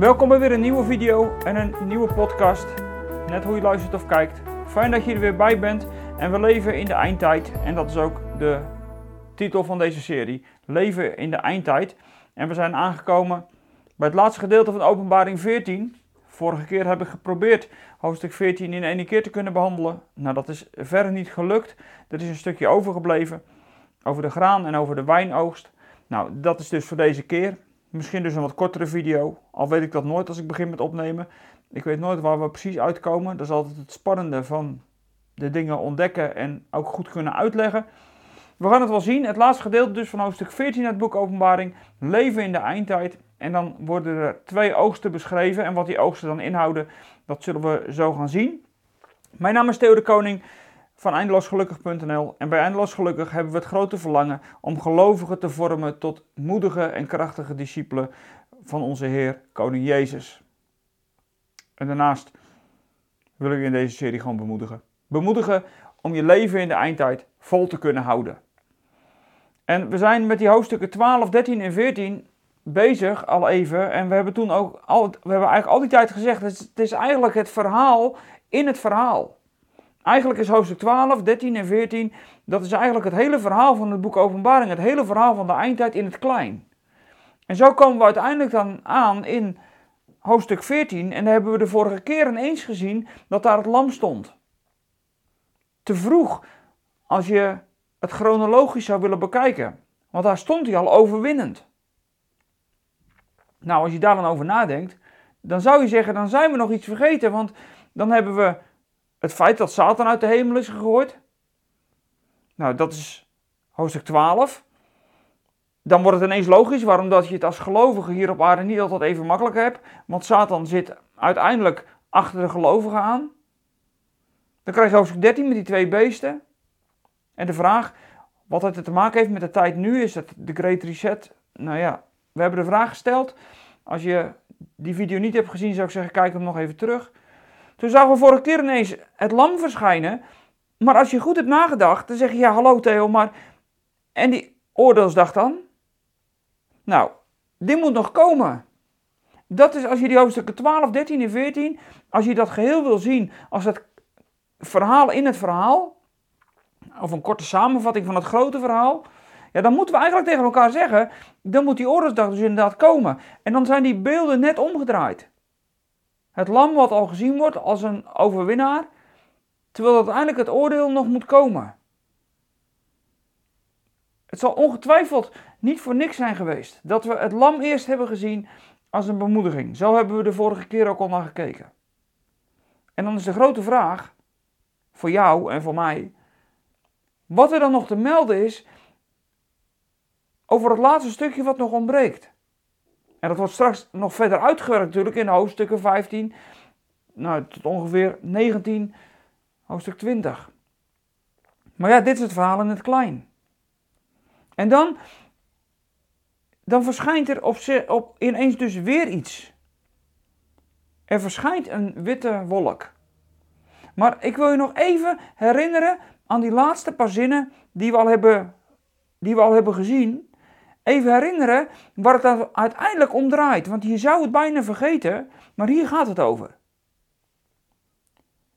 Welkom bij weer een nieuwe video en een nieuwe podcast. Net hoe je luistert of kijkt. Fijn dat je er weer bij bent. En we leven in de eindtijd. En dat is ook de titel van deze serie. Leven in de eindtijd. En we zijn aangekomen bij het laatste gedeelte van openbaring 14. Vorige keer heb ik geprobeerd hoofdstuk 14 in één keer te kunnen behandelen. Nou, dat is verder niet gelukt. Er is een stukje overgebleven over de graan en over de wijnoogst. Nou, dat is dus voor deze keer. Misschien dus een wat kortere video. Al weet ik dat nooit als ik begin met opnemen. Ik weet nooit waar we precies uitkomen. Dat is altijd het spannende van de dingen ontdekken en ook goed kunnen uitleggen. We gaan het wel zien. Het laatste gedeelte dus van hoofdstuk 14 uit het boek Openbaring. Leven in de eindtijd. En dan worden er twee oogsten beschreven. En wat die oogsten dan inhouden, dat zullen we zo gaan zien. Mijn naam is Theo de Koning van eindeloosgelukkig.nl. En bij Eindeloos Gelukkig hebben we het grote verlangen om gelovigen te vormen tot moedige en krachtige discipelen van onze Heer Koning Jezus. En daarnaast wil ik je in deze serie gewoon bemoedigen. Bemoedigen om je leven in de eindtijd vol te kunnen houden. En we zijn met die hoofdstukken 12, 13 en 14 bezig al even. En we hebben toen ook al, we hebben eigenlijk al die tijd gezegd: het is eigenlijk het verhaal in het verhaal. Eigenlijk is hoofdstuk 12, 13 en 14, dat is eigenlijk het hele verhaal van het boek Openbaring, het hele verhaal van de eindtijd in het klein. En zo komen we uiteindelijk dan aan in hoofdstuk 14 en daar hebben we de vorige keer ineens gezien dat daar het lam stond. Te vroeg als je het chronologisch zou willen bekijken, want daar stond hij al overwinnend. Nou, als je daar dan over nadenkt, dan zou je zeggen, dan zijn we nog iets vergeten, want dan hebben we het feit dat Satan uit de hemel is gegooid. Nou, dat is hoofdstuk 12. Dan wordt het ineens logisch waarom dat je het als gelovige hier op aarde niet altijd even makkelijk hebt. Want Satan zit uiteindelijk achter de gelovigen aan. Dan krijg je hoofdstuk 13 met die twee beesten. En de vraag, wat het te maken heeft met de tijd nu, is het de Great Reset. Nou ja, we hebben de vraag gesteld. Als je die video niet hebt gezien, zou ik zeggen, kijk hem nog even terug. Toen zagen we vorige keer ineens het lam verschijnen. Maar als je goed hebt nagedacht, dan zeg je, ja hallo Theo, maar... En die oordeelsdag dan? Nou, die moet nog komen. Dat is als je die hoofdstukken 12, 13 en 14, als je dat geheel wil zien als het verhaal in het verhaal, of een korte samenvatting van het grote verhaal, ja, dan moeten we eigenlijk tegen elkaar zeggen, dan moet die oordeelsdag dus inderdaad komen. En dan zijn die beelden net omgedraaid. Het lam wat al gezien wordt als een overwinnaar, terwijl uiteindelijk het oordeel nog moet komen. Het zal ongetwijfeld niet voor niks zijn geweest dat we het lam eerst hebben gezien als een bemoediging. Zo hebben we de vorige keer ook al naar gekeken. En dan is de grote vraag, voor jou en voor mij, wat er dan nog te melden is over het laatste stukje wat nog ontbreekt. En dat wordt straks nog verder uitgewerkt natuurlijk in hoofdstukken 15, nou, tot ongeveer 19, hoofdstuk 20. Maar ja, dit is het verhaal in het klein. En dan, dan verschijnt er op, op, ineens dus weer iets. Er verschijnt een witte wolk. Maar ik wil je nog even herinneren aan die laatste paar zinnen die we al hebben, die we al hebben gezien even herinneren waar het uiteindelijk om draait. Want je zou het bijna vergeten, maar hier gaat het over.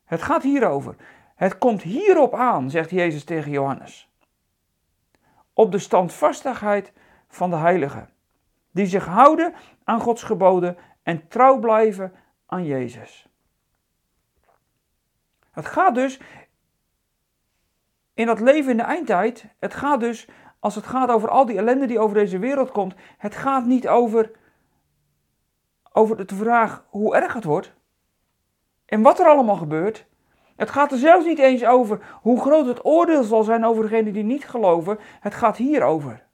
Het gaat hierover. Het komt hierop aan, zegt Jezus tegen Johannes. Op de standvastigheid van de heiligen, die zich houden aan Gods geboden en trouw blijven aan Jezus. Het gaat dus in dat leven in de eindtijd, het gaat dus als het gaat over al die ellende die over deze wereld komt, het gaat niet over, over de vraag hoe erg het wordt en wat er allemaal gebeurt. Het gaat er zelfs niet eens over hoe groot het oordeel zal zijn over degenen die niet geloven. Het gaat hierover.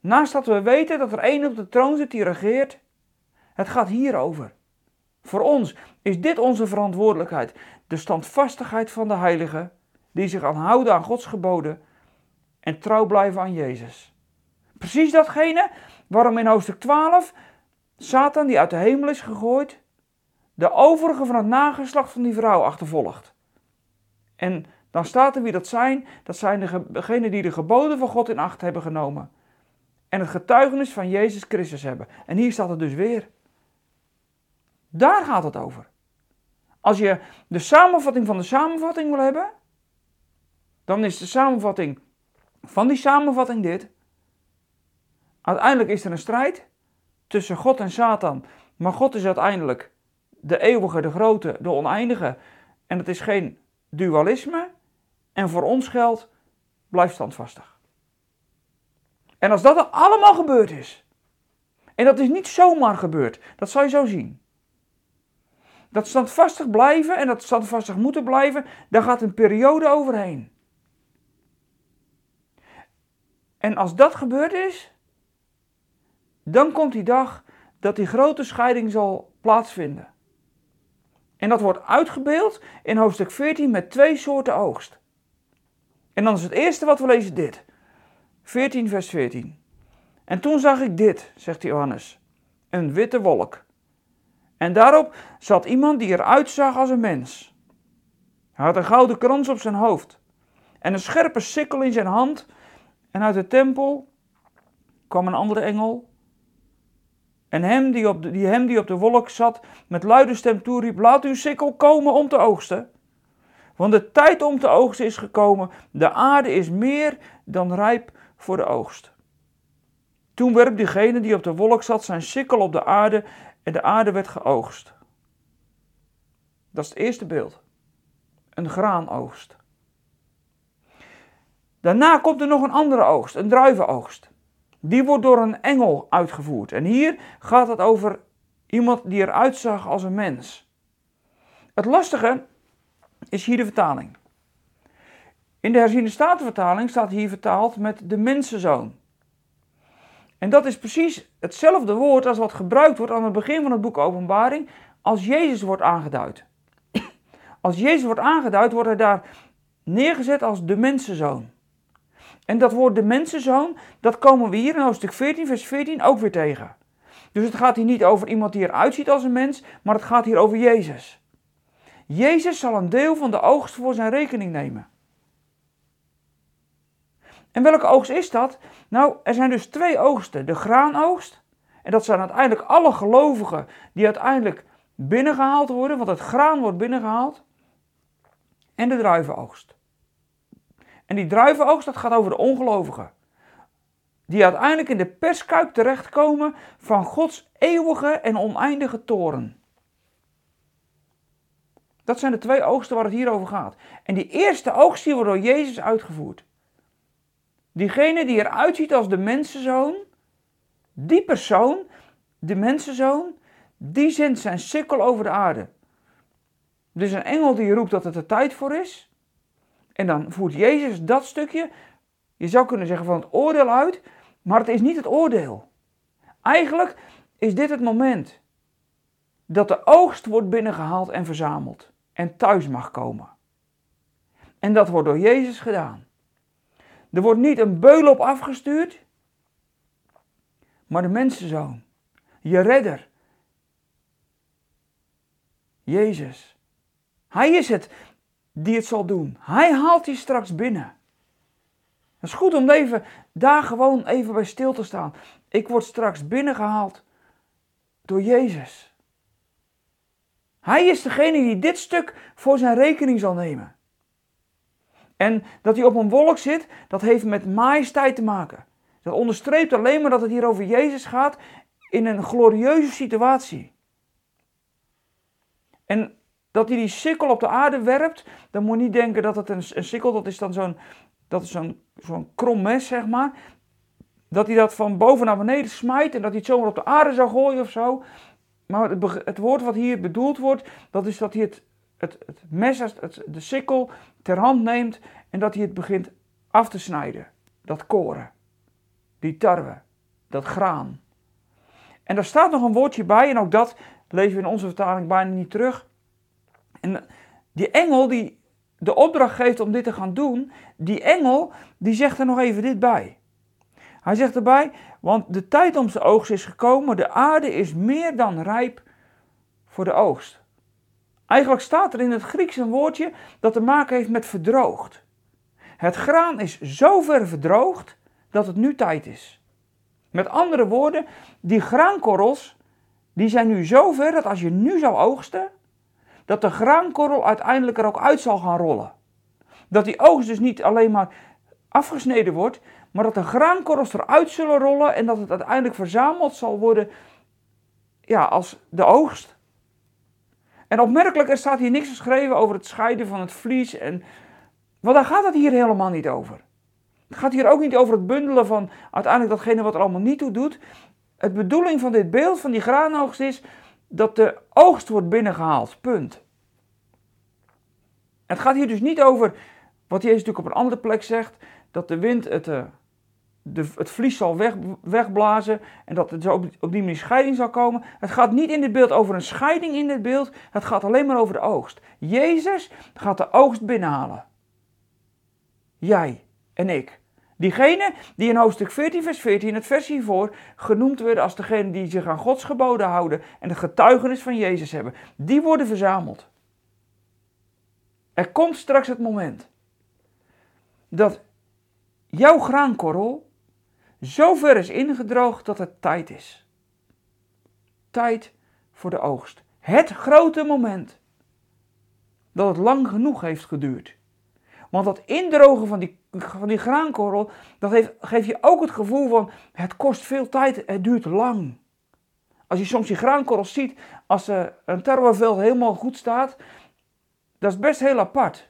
Naast dat we weten dat er één op de troon zit die regeert, het gaat hierover. Voor ons is dit onze verantwoordelijkheid. De standvastigheid van de heiligen, die zich aan houden aan Gods geboden en trouw blijven aan Jezus. Precies datgene waarom in hoofdstuk 12 Satan, die uit de hemel is gegooid, de overige van het nageslacht van die vrouw achtervolgt. En dan staat er wie dat zijn. Dat zijn degenen die de geboden van God in acht hebben genomen. En het getuigenis van Jezus Christus hebben. En hier staat het dus weer. Daar gaat het over. Als je de samenvatting van de samenvatting wil hebben, dan is de samenvatting van die samenvatting dit. Uiteindelijk is er een strijd tussen God en Satan, maar God is uiteindelijk de eeuwige, de grote, de oneindige. En het is geen dualisme. En voor ons geldt, blijf standvastig. En als dat allemaal gebeurd is, en dat is niet zomaar gebeurd, dat zal je zo zien. Dat standvastig blijven en dat standvastig moeten blijven, daar gaat een periode overheen. En als dat gebeurd is, dan komt die dag dat die grote scheiding zal plaatsvinden. En dat wordt uitgebeeld in hoofdstuk 14 met twee soorten oogst. En dan is het eerste wat we lezen dit. 14 vers 14. En toen zag ik dit, zegt Johannes, een witte wolk. En daarop zat iemand die eruit zag als een mens. Hij had een gouden krans op zijn hoofd en een scherpe sikkel in zijn hand. En uit de tempel kwam een andere engel. En hem die, op de, die hem die op de wolk zat met luide stem toeriep: Laat uw sikkel komen om te oogsten. Want de tijd om te oogsten is gekomen. De aarde is meer dan rijp voor de oogst. Toen werp diegene die op de wolk zat zijn sikkel op de aarde en de aarde werd geoogst. Dat is het eerste beeld. Een graanoogst. Daarna komt er nog een andere oogst, een druivenoogst. Die wordt door een engel uitgevoerd. En hier gaat het over iemand die eruit zag als een mens. Het lastige is hier de vertaling. In de herziende statenvertaling staat hier vertaald met de mensenzoon. En dat is precies hetzelfde woord als wat gebruikt wordt aan het begin van het boek Openbaring als Jezus wordt aangeduid. Als Jezus wordt aangeduid, wordt hij daar neergezet als de mensenzoon. En dat woord de mensenzoon, dat komen we hier in hoofdstuk 14, vers 14 ook weer tegen. Dus het gaat hier niet over iemand die eruit ziet als een mens, maar het gaat hier over Jezus. Jezus zal een deel van de oogst voor zijn rekening nemen. En welke oogst is dat? Nou, er zijn dus twee oogsten. De graanoogst, en dat zijn uiteindelijk alle gelovigen die uiteindelijk binnengehaald worden, want het graan wordt binnengehaald. En de druivenoogst. En die druivenoogst, dat gaat over de ongelovigen. Die uiteindelijk in de perskuip terechtkomen van Gods eeuwige en oneindige toren. Dat zijn de twee oogsten waar het hier over gaat. En die eerste oogst die wordt door Jezus uitgevoerd. Diegene die eruit ziet als de mensenzoon, die persoon, de mensenzoon, die zendt zijn sikkel over de aarde. Dus een engel die roept dat het er tijd voor is. En dan voert Jezus dat stukje, je zou kunnen zeggen van het oordeel uit, maar het is niet het oordeel. Eigenlijk is dit het moment dat de oogst wordt binnengehaald en verzameld en thuis mag komen. En dat wordt door Jezus gedaan. Er wordt niet een beul op afgestuurd, maar de mensenzoon, je redder, Jezus. Hij is het die het zal doen. Hij haalt je straks binnen. Het is goed om even daar gewoon even bij stil te staan. Ik word straks binnengehaald door Jezus. Hij is degene die dit stuk voor zijn rekening zal nemen. En dat hij op een wolk zit, dat heeft met majesteit te maken. Dat onderstreept alleen maar dat het hier over Jezus gaat in een glorieuze situatie. En dat hij die sikkel op de aarde werpt, dan moet je niet denken dat het een, een sikkel, dat is dan zo'n zo'n zo'n krom mes, zeg maar. Dat hij dat van boven naar beneden smijt en dat hij het zomaar op de aarde zou gooien of zo. Maar het, het woord wat hier bedoeld wordt, dat is dat hij het, het, het mes, het, de sikkel, ter hand neemt en dat hij het begint af te snijden. Dat koren, die tarwe, dat graan. En daar staat nog een woordje bij, en ook dat lezen we in onze vertaling bijna niet terug. En die engel die de opdracht geeft om dit te gaan doen, die engel die zegt er nog even dit bij. Hij zegt erbij, want de tijd om zijn oogst is gekomen, de aarde is meer dan rijp voor de oogst. Eigenlijk staat er in het Grieks een woordje dat te maken heeft met verdroogd. Het graan is zo ver verdroogd dat het nu tijd is. Met andere woorden, die graankorrels die zijn nu zover dat als je nu zou oogsten, dat de graankorrel uiteindelijk er ook uit zal gaan rollen. Dat die oogst dus niet alleen maar afgesneden wordt, maar dat de graankorrels eruit zullen rollen en dat het uiteindelijk verzameld zal worden ja, als de oogst. En opmerkelijk, er staat hier niks geschreven over het scheiden van het vlies. En, want daar gaat het hier helemaal niet over. Het gaat hier ook niet over het bundelen van uiteindelijk datgene wat er allemaal niet toe doet. Het bedoeling van dit beeld van die graanoogst is dat de oogst wordt binnengehaald. Punt. Het gaat hier dus niet over wat Jezus natuurlijk op een andere plek zegt: dat de wind het, uh, de, het vlies zal weg, wegblazen en dat er op, op die manier scheiding zal komen. Het gaat niet in dit beeld over een scheiding in dit beeld, het gaat alleen maar over de oogst. Jezus gaat de oogst binnenhalen. Jij en ik. Diegene die in hoofdstuk 14, vers 14, het vers hiervoor, genoemd werden als degene die zich aan Gods geboden houden en de getuigenis van Jezus hebben, die worden verzameld. Er komt straks het moment dat jouw graankorrel zo ver is ingedroogd dat het tijd is. Tijd voor de oogst. Het grote moment dat het lang genoeg heeft geduurd. Want dat indrogen van die, van die graankorrel, dat geeft je ook het gevoel van het kost veel tijd, het duurt lang. Als je soms die graankorrels ziet, als uh, een tarweveld helemaal goed staat, dat is best heel apart.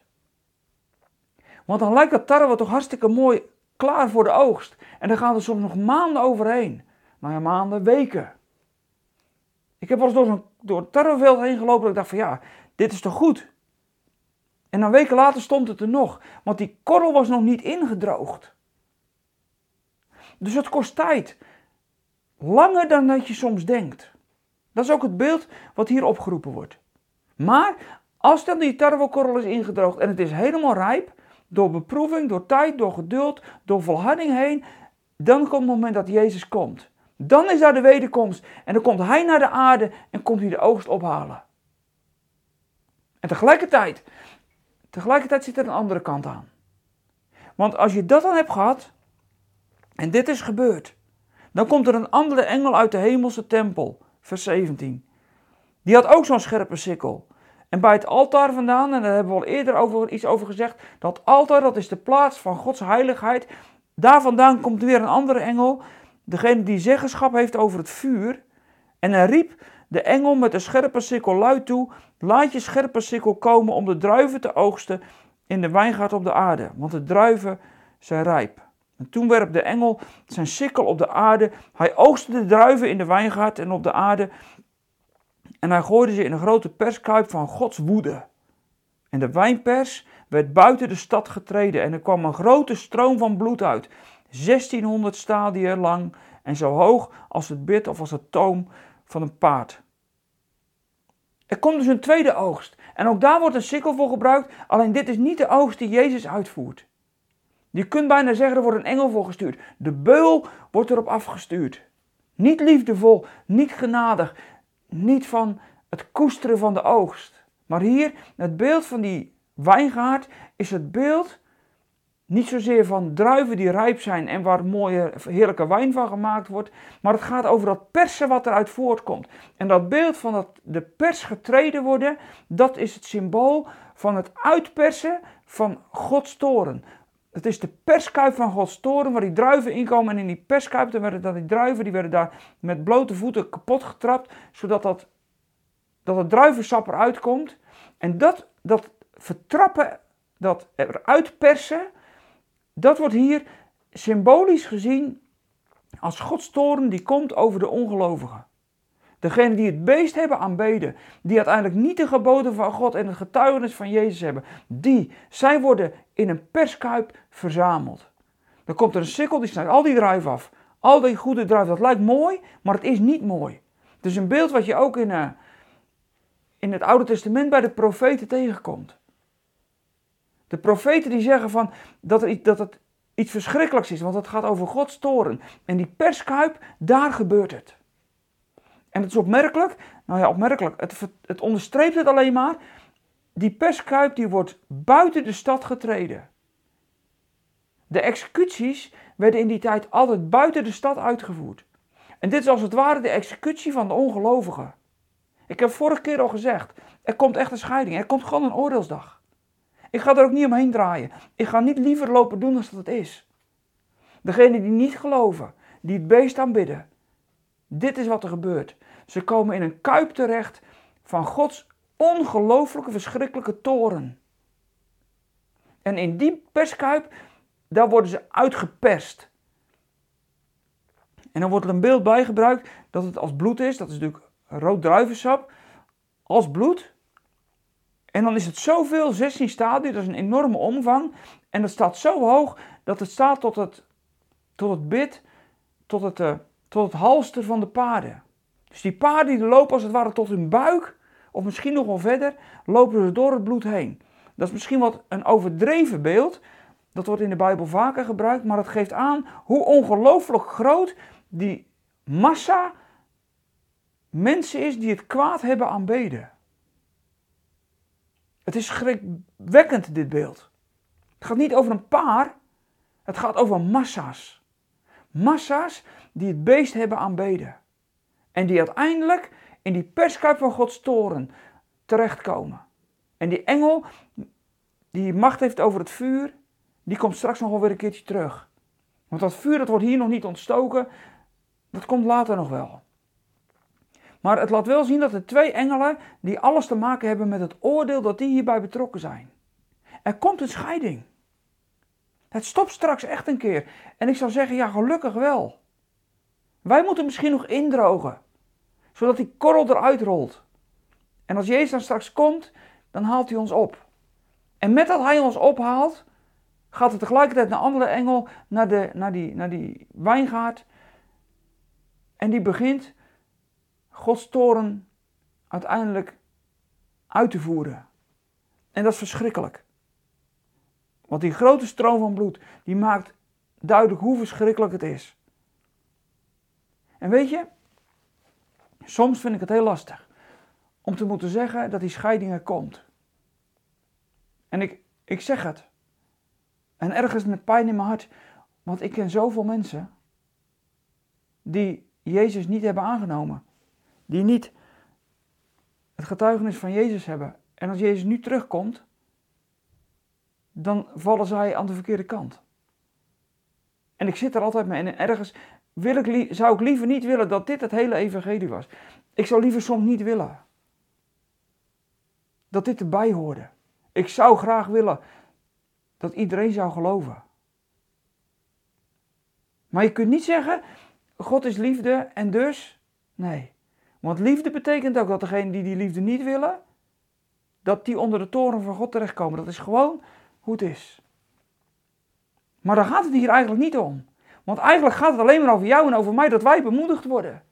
Want dan lijkt dat tarwe toch hartstikke mooi klaar voor de oogst. En dan gaan er soms nog maanden overheen. Nou ja, maanden, weken. Ik heb wel eens door, zo'n, door tarweveld heen gelopen en ik dacht van ja, dit is toch goed? En een weken later stond het er nog, want die korrel was nog niet ingedroogd. Dus het kost tijd. Langer dan dat je soms denkt. Dat is ook het beeld wat hier opgeroepen wordt. Maar als dan die tarwekorrel is ingedroogd en het is helemaal rijp, door beproeving, door tijd, door geduld, door volharding heen, dan komt het moment dat Jezus komt. Dan is daar de wederkomst en dan komt Hij naar de aarde en komt hij de oogst ophalen. En tegelijkertijd, tegelijkertijd zit er een andere kant aan. Want als je dat dan hebt gehad, en dit is gebeurd, dan komt er een andere engel uit de hemelse tempel, vers 17. Die had ook zo'n scherpe sikkel. En bij het altaar vandaan, en daar hebben we al eerder over, iets over gezegd, dat altaar dat is de plaats van Gods heiligheid. Daar vandaan komt weer een andere engel, degene die zeggenschap heeft over het vuur. En hij riep de engel met de scherpe sikkel luid toe, laat je scherpe sikkel komen om de druiven te oogsten in de wijngaard op de aarde, want de druiven zijn rijp. En toen werp de engel zijn sikkel op de aarde. Hij oogste de druiven in de wijngaard en op de aarde en hij gooide ze in een grote perskuip van Gods woede. En de wijnpers werd buiten de stad getreden en er kwam een grote stroom van bloed uit, 1600 stadia lang en zo hoog als het bit of als het toom van een paard. Er komt dus een tweede oogst. En ook daar wordt een sikkel voor gebruikt, alleen dit is niet de oogst die Jezus uitvoert. Je kunt bijna zeggen, er wordt een engel voor gestuurd. De beul wordt erop afgestuurd. Niet liefdevol, niet genadig, niet van het koesteren van de oogst. Maar hier, het beeld van die wijngaard, is het beeld niet zozeer van druiven die rijp zijn en waar mooie, heerlijke wijn van gemaakt wordt, maar het gaat over dat persen wat eruit voortkomt. En dat beeld van dat de pers getreden worden, dat is het symbool van het uitpersen van Gods toren. Het is de perskuip van Gods toren waar die druiven inkomen. En in die perskuip werden dan die druiven die werden daar met blote voeten kapot getrapt. Zodat dat, dat het druivensap eruit komt. En dat, dat vertrappen, dat eruit persen, dat wordt hier symbolisch gezien als Gods toren die komt over de ongelovigen. Degene die het beest hebben aanbeden, die uiteindelijk niet de geboden van God en het getuigenis van Jezus hebben, die, zij worden in een perskuip verzameld. Dan komt er een sikkel, die snijdt al die druiven af. Al die goede druiven, dat lijkt mooi, maar het is niet mooi. Het is een beeld wat je ook in, uh, in het Oude Testament bij de profeten tegenkomt. De profeten die zeggen van dat, dat het iets verschrikkelijks is, want het gaat over Gods toren. En die perskuip, daar gebeurt het. En het is opmerkelijk, nou ja, opmerkelijk, het, het onderstreept het alleen maar. Die perskuip die wordt buiten de stad getreden. De executies werden in die tijd altijd buiten de stad uitgevoerd. En dit is als het ware de executie van de ongelovigen. Ik heb vorige keer al gezegd, er komt echt een scheiding. Er komt gewoon een oordeelsdag. Ik ga er ook niet omheen draaien. Ik ga niet liever lopen doen dan dat het is. Degenen die niet geloven, die het beest aanbidden. Dit is wat er gebeurt. Ze komen in een kuip terecht van Gods ongelooflijke, verschrikkelijke toren. En in die perskuip, daar worden ze uitgeperst. En dan wordt er een beeld bij gebruikt dat het als bloed is. Dat is natuurlijk rood druivensap. Als bloed. En dan is het zoveel, 16 stadia, dat is een enorme omvang. En dat staat zo hoog dat het staat tot het, tot het bit, tot het, uh, tot het halster van de paarden. Dus die paarden die lopen als het ware tot hun buik, of misschien nog wel verder, lopen ze door het bloed heen. Dat is misschien wat een overdreven beeld. Dat wordt in de Bijbel vaker gebruikt, maar het geeft aan hoe ongelooflijk groot die massa mensen is die het kwaad hebben aanbeden. Het is schrikwekkend, dit beeld. Het gaat niet over een paar, het gaat over massa's. Massa's die het beest hebben aanbeden. En die uiteindelijk in die perskuip van Gods toren terechtkomen. En die engel, die macht heeft over het vuur, die komt straks nog wel weer een keertje terug. Want dat vuur dat wordt hier nog niet ontstoken, dat komt later nog wel. Maar het laat wel zien dat er twee engelen die alles te maken hebben met het oordeel dat die hierbij betrokken zijn. Er komt een scheiding. Het stopt straks echt een keer. En ik zou zeggen, ja gelukkig wel. Wij moeten misschien nog indrogen, zodat die korrel eruit rolt. En als Jezus dan straks komt, dan haalt hij ons op. En met dat hij ons ophaalt, gaat er tegelijkertijd een andere engel naar, de, naar, die, naar die wijngaard. En die begint Gods toren uiteindelijk uit te voeren. En dat is verschrikkelijk. Want die grote stroom van bloed, die maakt duidelijk hoe verschrikkelijk het is. En weet je, soms vind ik het heel lastig om te moeten zeggen dat die scheiding er komt. En ik, ik zeg het. En ergens met pijn in mijn hart, want ik ken zoveel mensen die Jezus niet hebben aangenomen die niet het getuigenis van Jezus hebben. En als Jezus nu terugkomt, dan vallen zij aan de verkeerde kant. En ik zit er altijd mee en ergens wil ik, zou ik liever niet willen dat dit het hele evangelie was. Ik zou liever soms niet willen dat dit erbij hoorde. Ik zou graag willen dat iedereen zou geloven. Maar je kunt niet zeggen, God is liefde en dus, nee. Want liefde betekent ook dat degenen die die liefde niet willen, dat die onder de toren van God terechtkomen. Dat is gewoon hoe het is. Maar daar gaat het hier eigenlijk niet om. Want eigenlijk gaat het alleen maar over jou en over mij dat wij bemoedigd worden.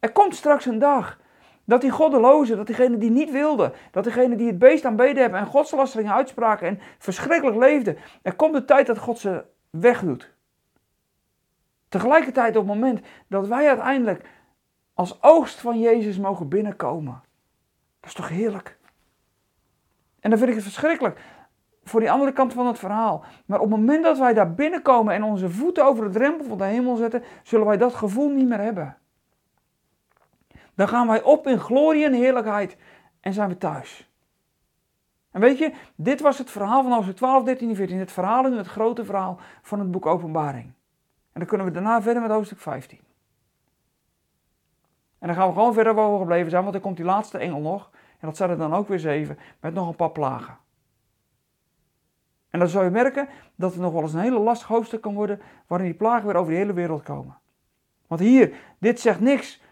Er komt straks een dag dat die goddelozen, dat diegenen die niet wilden, dat diegenen die het beest aanbeden hebben en godslasteringen uitspraken en verschrikkelijk leefden, er komt de tijd dat God ze wegdoet. Tegelijkertijd op het moment dat wij uiteindelijk als oogst van Jezus mogen binnenkomen. Dat is toch heerlijk? En dan vind ik het verschrikkelijk voor die andere kant van het verhaal. Maar op het moment dat wij daar binnenkomen en onze voeten over het drempel van de hemel zetten, zullen wij dat gevoel niet meer hebben. Dan gaan wij op in glorie en heerlijkheid en zijn we thuis. En weet je, dit was het verhaal van hoofdstuk 12, 13 en 14. Het verhaal in het grote verhaal van het boek Openbaring. En dan kunnen we daarna verder met hoofdstuk 15. En dan gaan we gewoon verder waar we gebleven zijn, want dan komt die laatste engel nog. En dat zijn er dan ook weer zeven, met nog een paar plagen. En dan zou je merken dat het nog wel eens een hele lastig hoofdstuk kan worden, waarin die plagen weer over de hele wereld komen. Want hier, dit zegt niks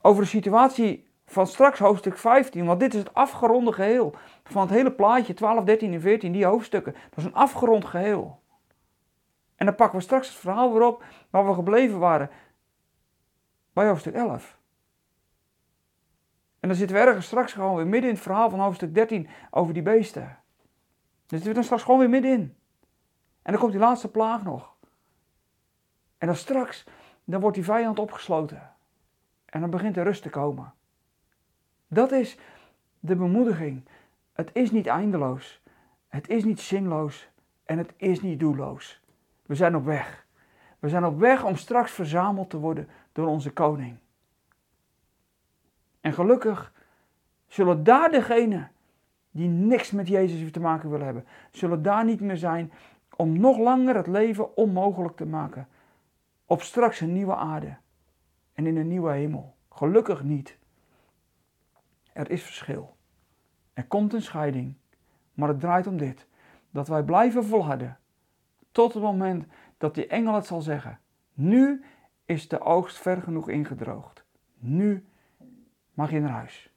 over de situatie van straks hoofdstuk 15, want dit is het afgeronde geheel van het hele plaatje 12, 13 en 14, die hoofdstukken. Dat is een afgerond geheel. En dan pakken we straks het verhaal weer op waar we gebleven waren bij hoofdstuk 11. En dan zitten we ergens straks gewoon weer midden in het verhaal van hoofdstuk 13 over die beesten. Dan zitten we dan straks gewoon weer middenin. En dan komt die laatste plaag nog. En dan straks, dan wordt die vijand opgesloten. En dan begint de rust te komen. Dat is de bemoediging. Het is niet eindeloos. Het is niet zinloos. En het is niet doelloos. We zijn op weg. We zijn op weg om straks verzameld te worden door onze koning. En gelukkig zullen daar degenen die niks met Jezus te maken willen hebben, zullen daar niet meer zijn om nog langer het leven onmogelijk te maken. Op straks een nieuwe aarde en in een nieuwe hemel. Gelukkig niet. Er is verschil. Er komt een scheiding. Maar het draait om dit: dat wij blijven volharden. Tot het moment dat die engel het zal zeggen. Nu is de oogst ver genoeg ingedroogd. Nu mag je naar huis.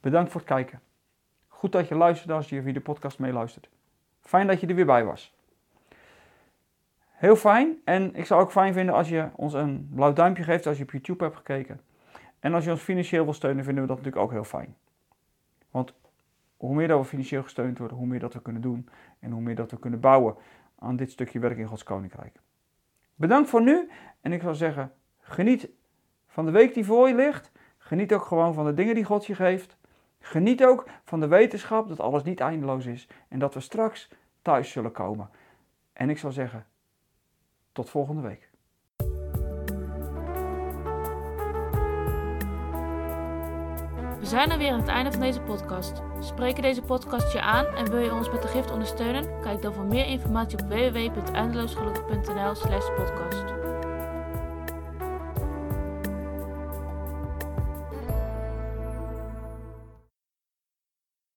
Bedankt voor het kijken. Goed dat je luisterde als je via de podcast meeluistert. Fijn dat je er weer bij was. Heel fijn. En ik zou ook fijn vinden als je ons een blauw duimpje geeft als je op YouTube hebt gekeken. En als je ons financieel wil steunen, vinden we dat natuurlijk ook heel fijn. Want hoe meer dat we financieel gesteund worden, hoe meer dat we kunnen doen. En hoe meer dat we kunnen bouwen aan dit stukje werk in Gods Koninkrijk. Bedankt voor nu. En ik zou zeggen, geniet van de week die voor je ligt. Geniet ook gewoon van de dingen die God je geeft. Geniet ook van de wetenschap dat alles niet eindeloos is. En dat we straks thuis zullen komen. En ik zou zeggen, tot volgende week. Zijn er weer aan het einde van deze podcast. Spreken deze podcast je aan en wil je ons met de gift ondersteunen? Kijk dan voor meer informatie op www.eindeloosgelukkig.nl/podcast.